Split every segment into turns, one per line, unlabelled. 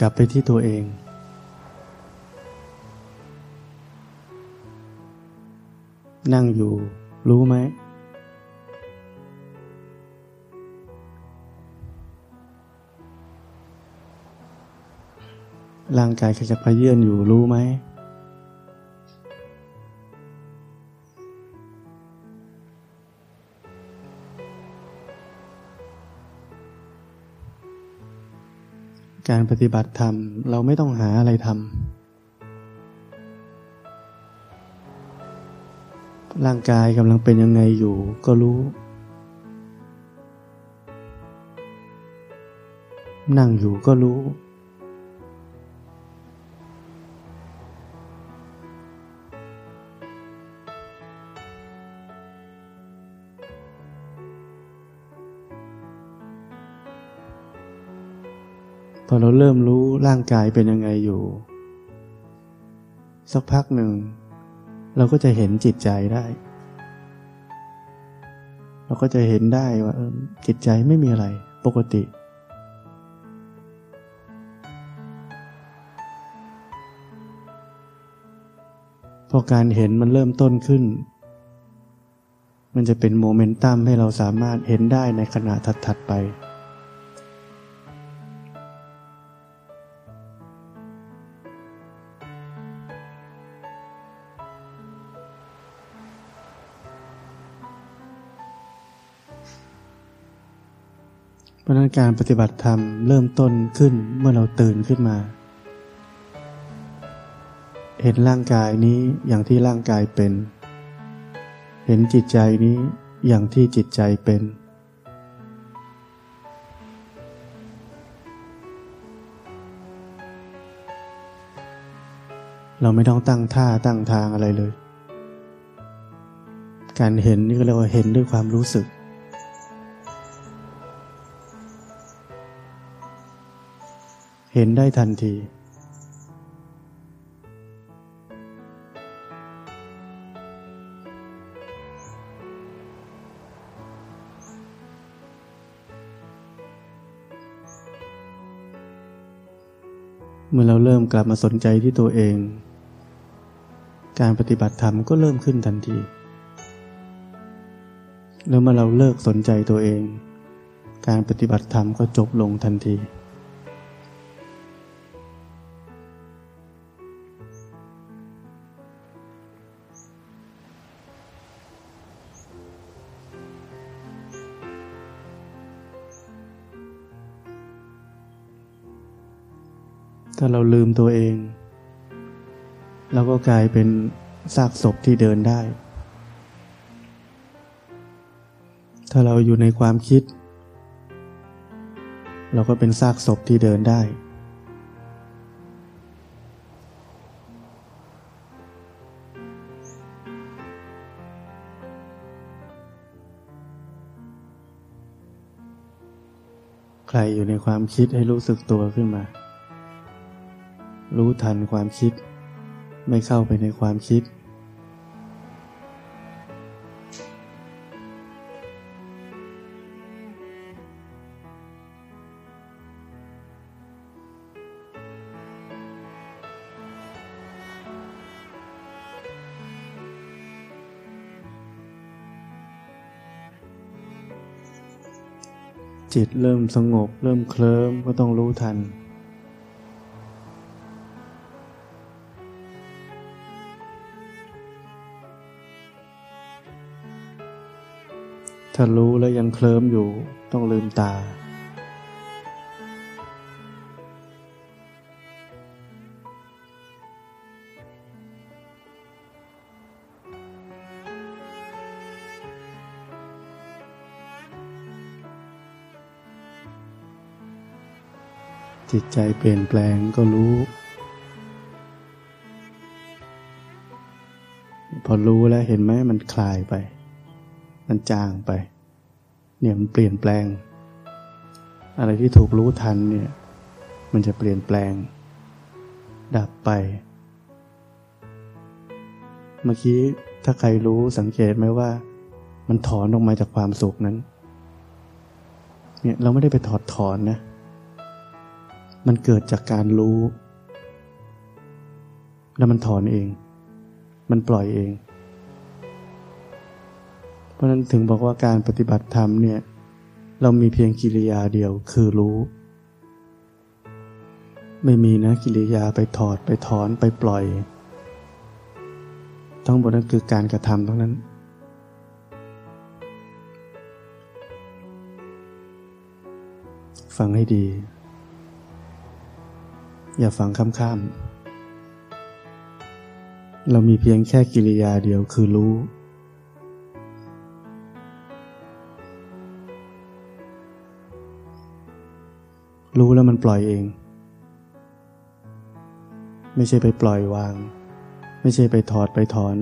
กลับไปที่ตัวเอง นั่งอยู่ รู้ไหม ร่างกายขยับขยื่นอยู่รู้ไหม การปฏิบัติธรรม เราไม่ต้องหาอะไรทำร่างกายกำลังเป็นยังไงอยู่ก็รู้ นั่งอยู่ก็รู้ เราเริ่มรู้ร่างกายเป็นยังไงอยู่ สักพักหนึ่ง เราก็จะเห็นจิตใจได้ เราก็จะเห็นได้ว่าจิตใจไม่มีอะไรปกติ พอการเห็นมันเริ่มต้นขึ้น มันจะเป็นโมเมนตัมให้เราสามารถเห็นได้ในขณะถัดๆไป ราะนั้นการปฏิบัติธรรมเริ่มต้นขึ้นเมื่อเราตื่นขึ้นมา เห็นร่างกายนี้อย่างที่ร่างกายเป็น เห็นจิตใจนี้อย่างที่จิตใจเป็น เราไม่ต้องตั้งท่าตั้งทางอะไรเลย การเห็นนี่ก็เรียกว่าเห็นด้วยความรู้สึก เห็นได้ทันทีเมื่อเราเริ่มกลับมาสนใจที่ตัวเอง การปฏิบัติธรรมก็เริ่มขึ้นทันที แล้วเมื่อเราเลิกสนใจตัวเอง การปฏิบัติธรรมก็จบลงทันที ถ้าเราลืมตัวเองเราก็กลายเป็นซากศพที่เดินได้ ถ้าเราอยู่ในความคิด เราก็เป็นซากศพที่เดินได้ ใครอยู่ในความคิดให้รู้สึกตัวขึ้นมา รู้ทันความคิด ไม่เข้าไปในความคิด จิตเริ่มสงบ เริ่มเคลิ้มก็ต้องรู้ทัน ถ้ารู้แล้วยังเคลิ้มอยู่ต้องลืมตา จิตใจเปลี่ยนแปลงก็รู้ พอรู้แล้วเห็นไหมมันคลายไป มันจางไป เนี่ยมันเปลี่ยนแปลง อะไรที่ถูกรู้ทันเนี่ย มันจะเปลี่ยนแปลง ดับไป เมื่อกี้ถ้าใครรู้สังเกตไหมว่า มันถอนออกมาจากความสุขนั้น เนี่ยเราไม่ได้ไปถอดถอนนะ มันเกิดจากการรู้ แล้วมันถอนเอง มันปล่อยเอง เพราะนั้นถึงบอกว่าการปฏิบัติธรรมเนี่ย เรามีเพียงกิริยาเดียวคือรู้ ไม่มีนะกิริยาไปถอดไปถอนไปปล่อย ทั้งหมดนั้นคือการกระทำทั้งนั้น ฟังให้ดี อย่าฟังข้ามๆเรามีเพียงแค่กิริยาเดียวคือรู้ รู้แล้วมันปล่อยเอง ไม่ใช่ไปปล่อยวาง ไม่ใช่ไปถอดไปถอน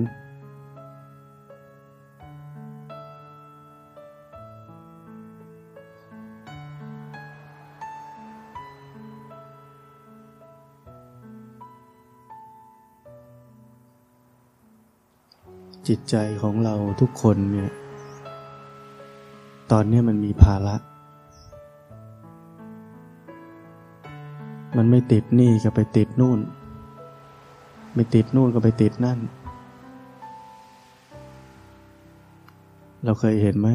จิตใจของเราทุกคนเนี่ย ตอนนี้มันมีภาระ มันไม่ติดนี่ก็ไปติดนู่น ไม่ติดนู่นก็ไปติดนั่น เราเคยเห็นไหม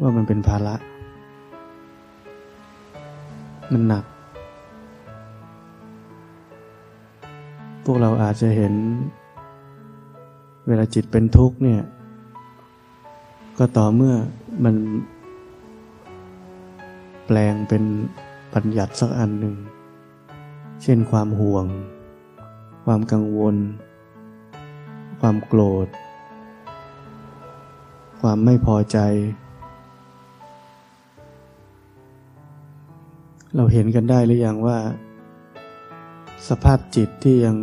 ว่ามันเป็นภาระ มันหนัก พวกเราอาจจะเห็น เวลาจิตเป็นทุกข์เนี่ย ก็ต่อเมื่อมันแปลงเป็น ปัญญัติสักอันหนึ่ง เช่นความห่วง ความกังวล ความโกรธ ความไม่พอใจ เราเห็นกันได้หรือยังว่า สภาพจิตที่ยัง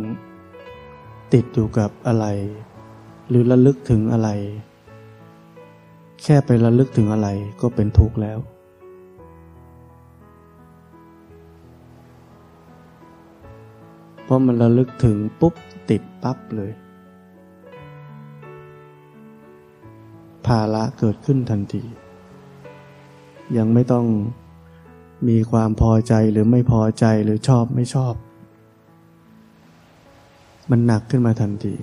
ติดอยู่กับอะไร หรือระลึกถึงอะไร แค่ไประลึกถึงอะไรก็เป็นทุกข์แล้ว เพราะมันระลึกถึงปุ๊บติดปั๊บเลย ภาระเกิดขึ้นทันที ยังไม่ต้องมีความพอใจหรือไม่พอใจหรือชอบไม่ชอบ มันหนักขึ้นมาทันที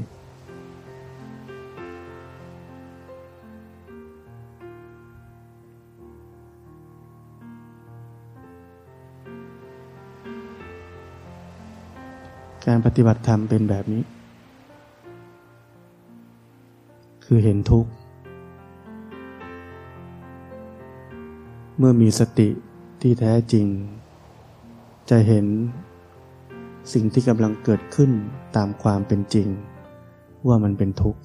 การปฏิบัติธรรมเป็นแบบนี้ คือเห็นทุกข์ เมื่อมีสติที่แท้จริง จะเห็นสิ่งที่กำลังเกิดขึ้นตามความเป็นจริง ว่ามันเป็นทุกข์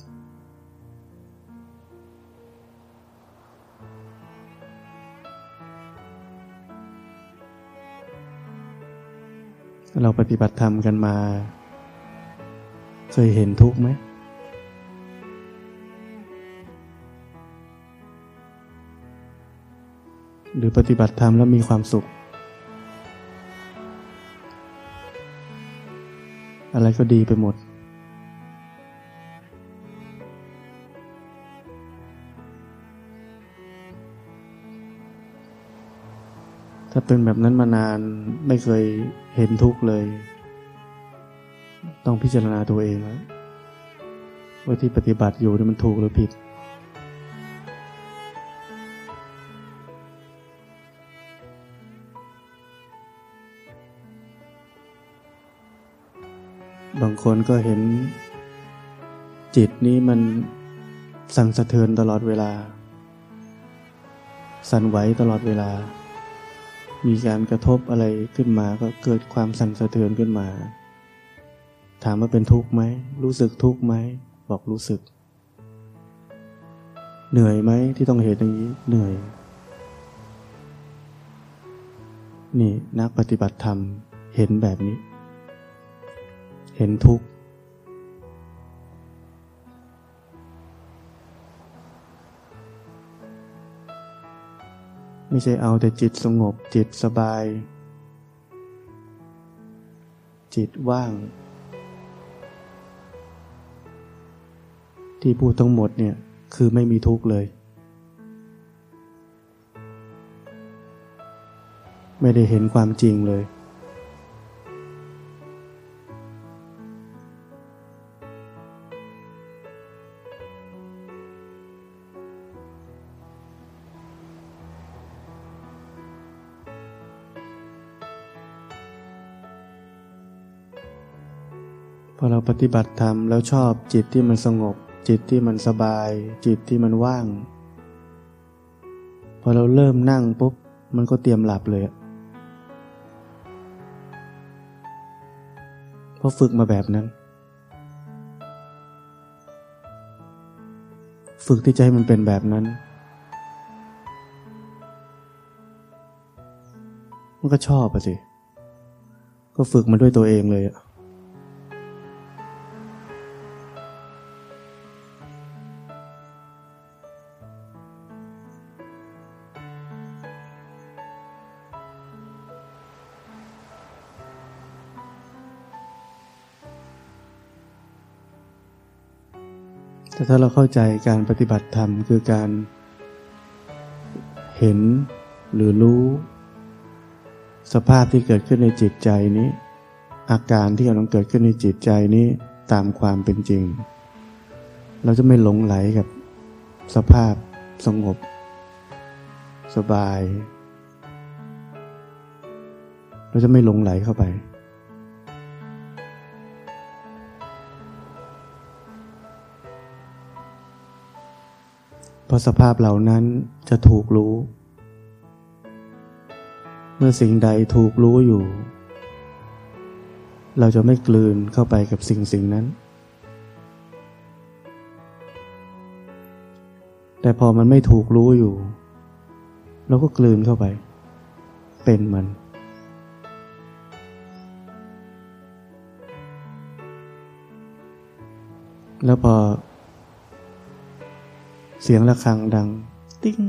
เราปฏิบัติธรรมกันมา เคยเห็นทุกข์ไหม หรือปฏิบัติธรรมแล้วมีความสุข อะไรก็ดีไปหมด เป็นแบบนั้นมานานไม่เคยเห็นทุกข์เลย ต้องพิจารณาตัวเองวว่าที่ปฏิบัติอยู่นี่มันถูกหรือผิด บางคนก็เห็นจิตนี้มันสั่งสะเทือนตลอดเวลา สั่นไหวตลอดเวลา มีการกระทบอะไรขึ้นมาก็เกิดความสั่นสะเทือนขึ้นมา ถามว่าเป็นทุกข์ไหม รู้สึกทุกข์ไหม บอกรู้สึก เหนื่อยไหมที่ต้องเห็นอย่างนี้ เหนื่อย นี่นักปฏิบัติธรรมเห็นแบบนี้ เห็นทุกข์ ไม่ใช่เอาแต่จิตสงบจิตสบาย จิตว่าง ที่พูดทั้งหมดเนี่ยคือไม่มีทุกข์เลย ไม่ได้เห็นความจริงเลย อเราปฏิบัติธรรมแล้วชอบจิตที่มันสงบ จิตที่มันสบาย จิตที่มันว่าง พอเราเริ่มนั่งปุ๊บ มันก็เตรียมหลับเลยเพราะฝึกมาแบบนั้น ฝึกที่จะให้มันเป็นแบบนั้นมันก็ชอบอะสิ ก็ฝึกมาด้วยตัวเองเลยอะ แต่ถ้าเราเข้าใจการปฏิบัติธรรมคือการเห็นหรือรู้ สภาพที่เกิดขึ้นในจิตใจนี้ อาการที่กำลังเกิดขึ้นในจิตใจนี้ตามความเป็นจริง เราจะไม่หลงไหลกับสภาพสงบ สบาย เราจะไม่หลงไหลเข้าไป ราะสภาพเหล่านั้นจะถูกรู้ เมื่อสิ่งใดถูกรู้อยู่ เราจะไม่กลืนเข้าไปกับสิ่งสิ่งนั้น แต่พอมันไม่ถูกรู้อยู่ เราก็กลืนเข้าไป เป็นมันแล้วพอ เสียงะระฆังดัง ติ้ง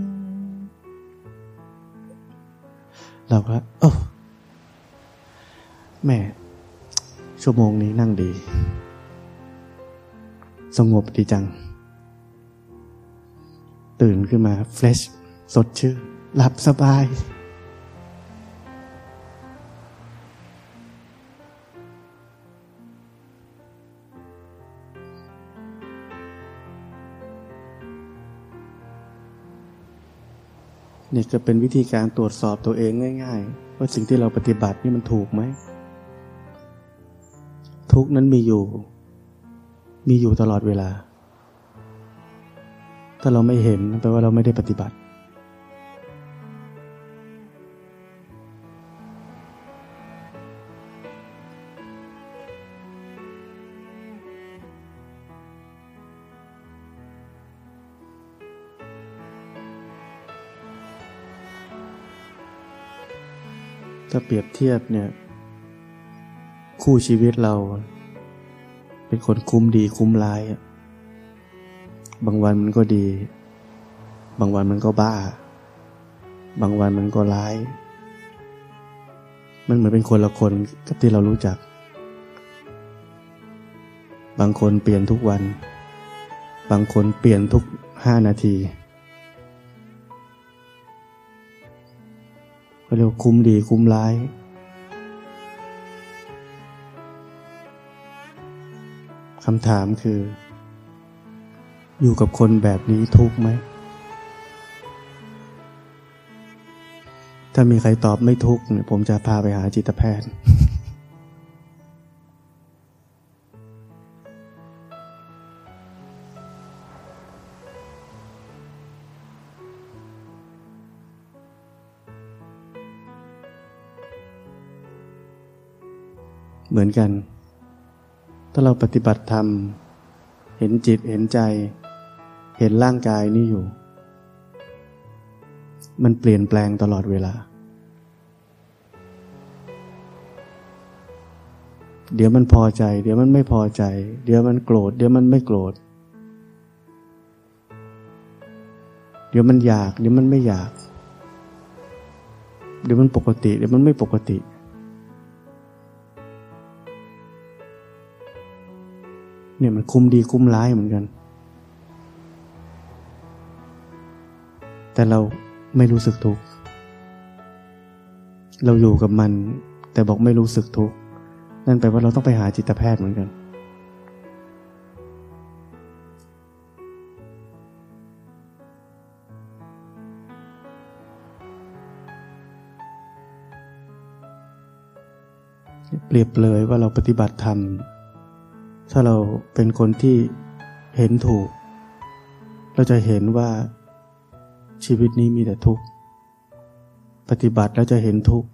เราก็โอ้แม่ ชั่วโมงนี้นั่งดี สงบดีจัง ตื่นขึ้นมาเฟรชสดชื่นหลับสบาย นี่จะเป็นวิธีการตรวจสอบตัวเองง่าย ๆ ว่าสิ่งที่เราปฏิบัตินี่มันถูกไหม ทุกนั้นมีอยู่ มีอยู่ตลอดเวลา ถ้าเราไม่เห็นแปลว่าเราไม่ได้ปฏิบัติ ถ้าเปรียบเทียบเนี่ยคู่ชีวิตเรา เป็นคนคุ้มดีคุ้มร้าย บางวันมันก็ดี บางวันมันก็บ้า บางวันมันก็ร้าย มันเหมือนเป็นคนละคนกับที่เรารู้จัก บางคนเปลี่ยนทุกวัน บางคนเปลี่ยนทุกห้านาที เรียกคุ้มดีคุ้มร้าย คำถามคือ อยู่กับคนแบบนี้ทุกไหม ถ้ามีใครตอบไม่ทุกเนี่ยผมจะพาไปหาจิตแพทย์ เหมือนกัน ถ้าเราปฏิบัติธรรม เห็นจิตเห็นใจ เห็นร่างกายนี่อยู่ มันเปลี่ยนแปลงตลอดเวลา เดี๋ยวมันพอใจ เดี๋ยวมันไม่พอใจ เดี๋ยวมันโกรธ เดี๋ยวมันไม่โกรธ เดี๋ยวมันอยาก เดี๋ยวมันไม่อยาก เดี๋ยวมันปกติ เดี๋ยวมันไม่ปกติเเนี่ยมันคุ้มดีคุ้มร้ายเหมือนกัน แต่เราไม่รู้สึกทุกข์ เราอยู่กับมัน แต่บอกไม่รู้สึกทุกข์ นั่นแปลว่าเราต้องไปหาจิตแพทย์เหมือนกัน เปรียบเลยว่าเราปฏิบัติธรรม ถ้าเราเป็นคนที่เห็นถูก เราจะเห็นว่าชีวิตนี้มีแต่ทุกข์ ปฏิบัติแล้วจะเห็นทุกข์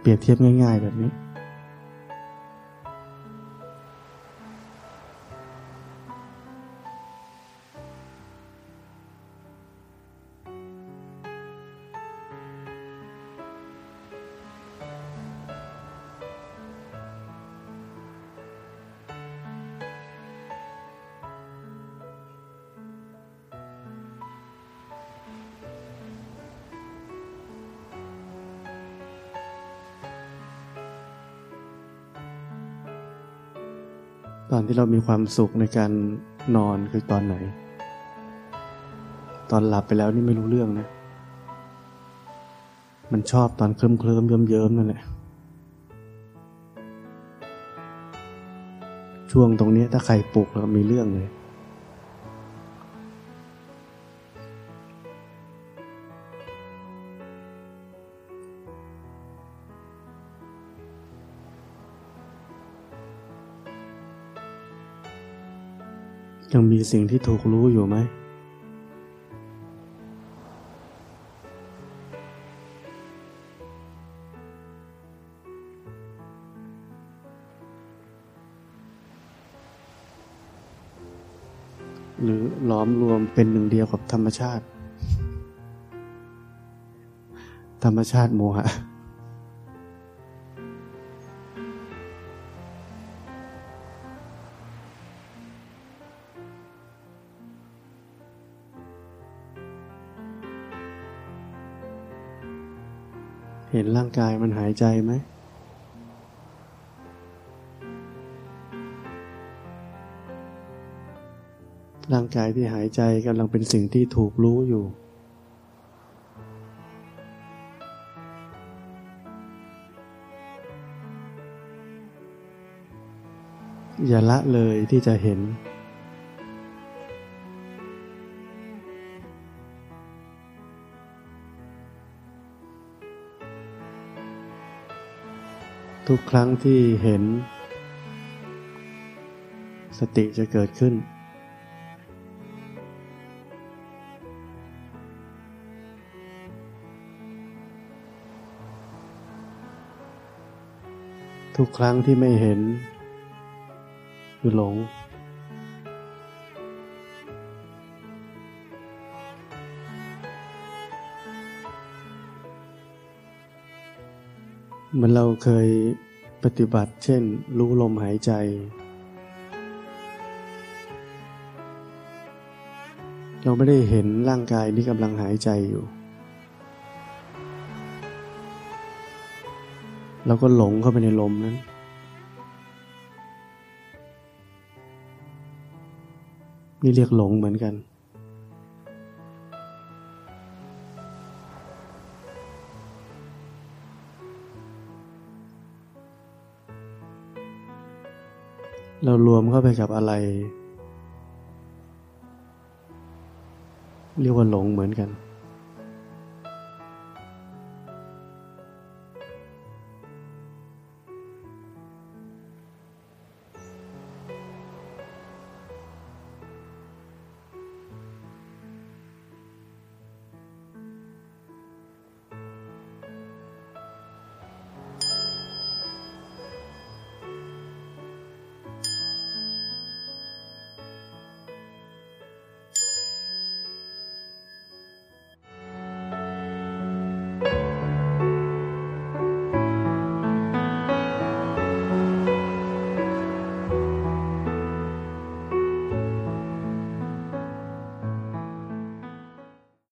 เปรียบเทียบง่าย ๆ แบบนี้ ตอนที่เรามีความสุขในการนอนคือตอนไหน ตอนหลับไปแล้วนี่ไม่รู้เรื่องนะ มันชอบตอนเคลิ้มเคลิ้มเยิ้มเยิ้มนั่นแหละ ช่วงตรงนี้ถ้าใครปลุกแล้วมีเรื่องเลย ยังมีสิ่งที่ถูกรู้อยู่ไหม หรือหลอมรวมเป็นหนึ่งเดียวกับธรรมชาติ ธรรมชาติโมหะ เห็นร่างกายมันหายใจไหมร่างกายที่หายใจกำลังเป็นสิ่งที่ถูกรู้อยู่ อย่าละเลยที่จะเห็น ทุกครั้งที่เห็น สติจะเกิดขึ้น ทุกครั้งที่ไม่เห็น คือหลง เหมือนเราเคยปฏิบัติ เช่น รู้ลมหายใจ เราไม่ได้เห็นร่างกายนี้กำลังหายใจอยู่ เราก็หลงเข้าไปในลมนั้น นี่เรียกหลงเหมือนกัน เรารวมเข้าไปกับอะไร เรียกว่าหลงเหมือนกัน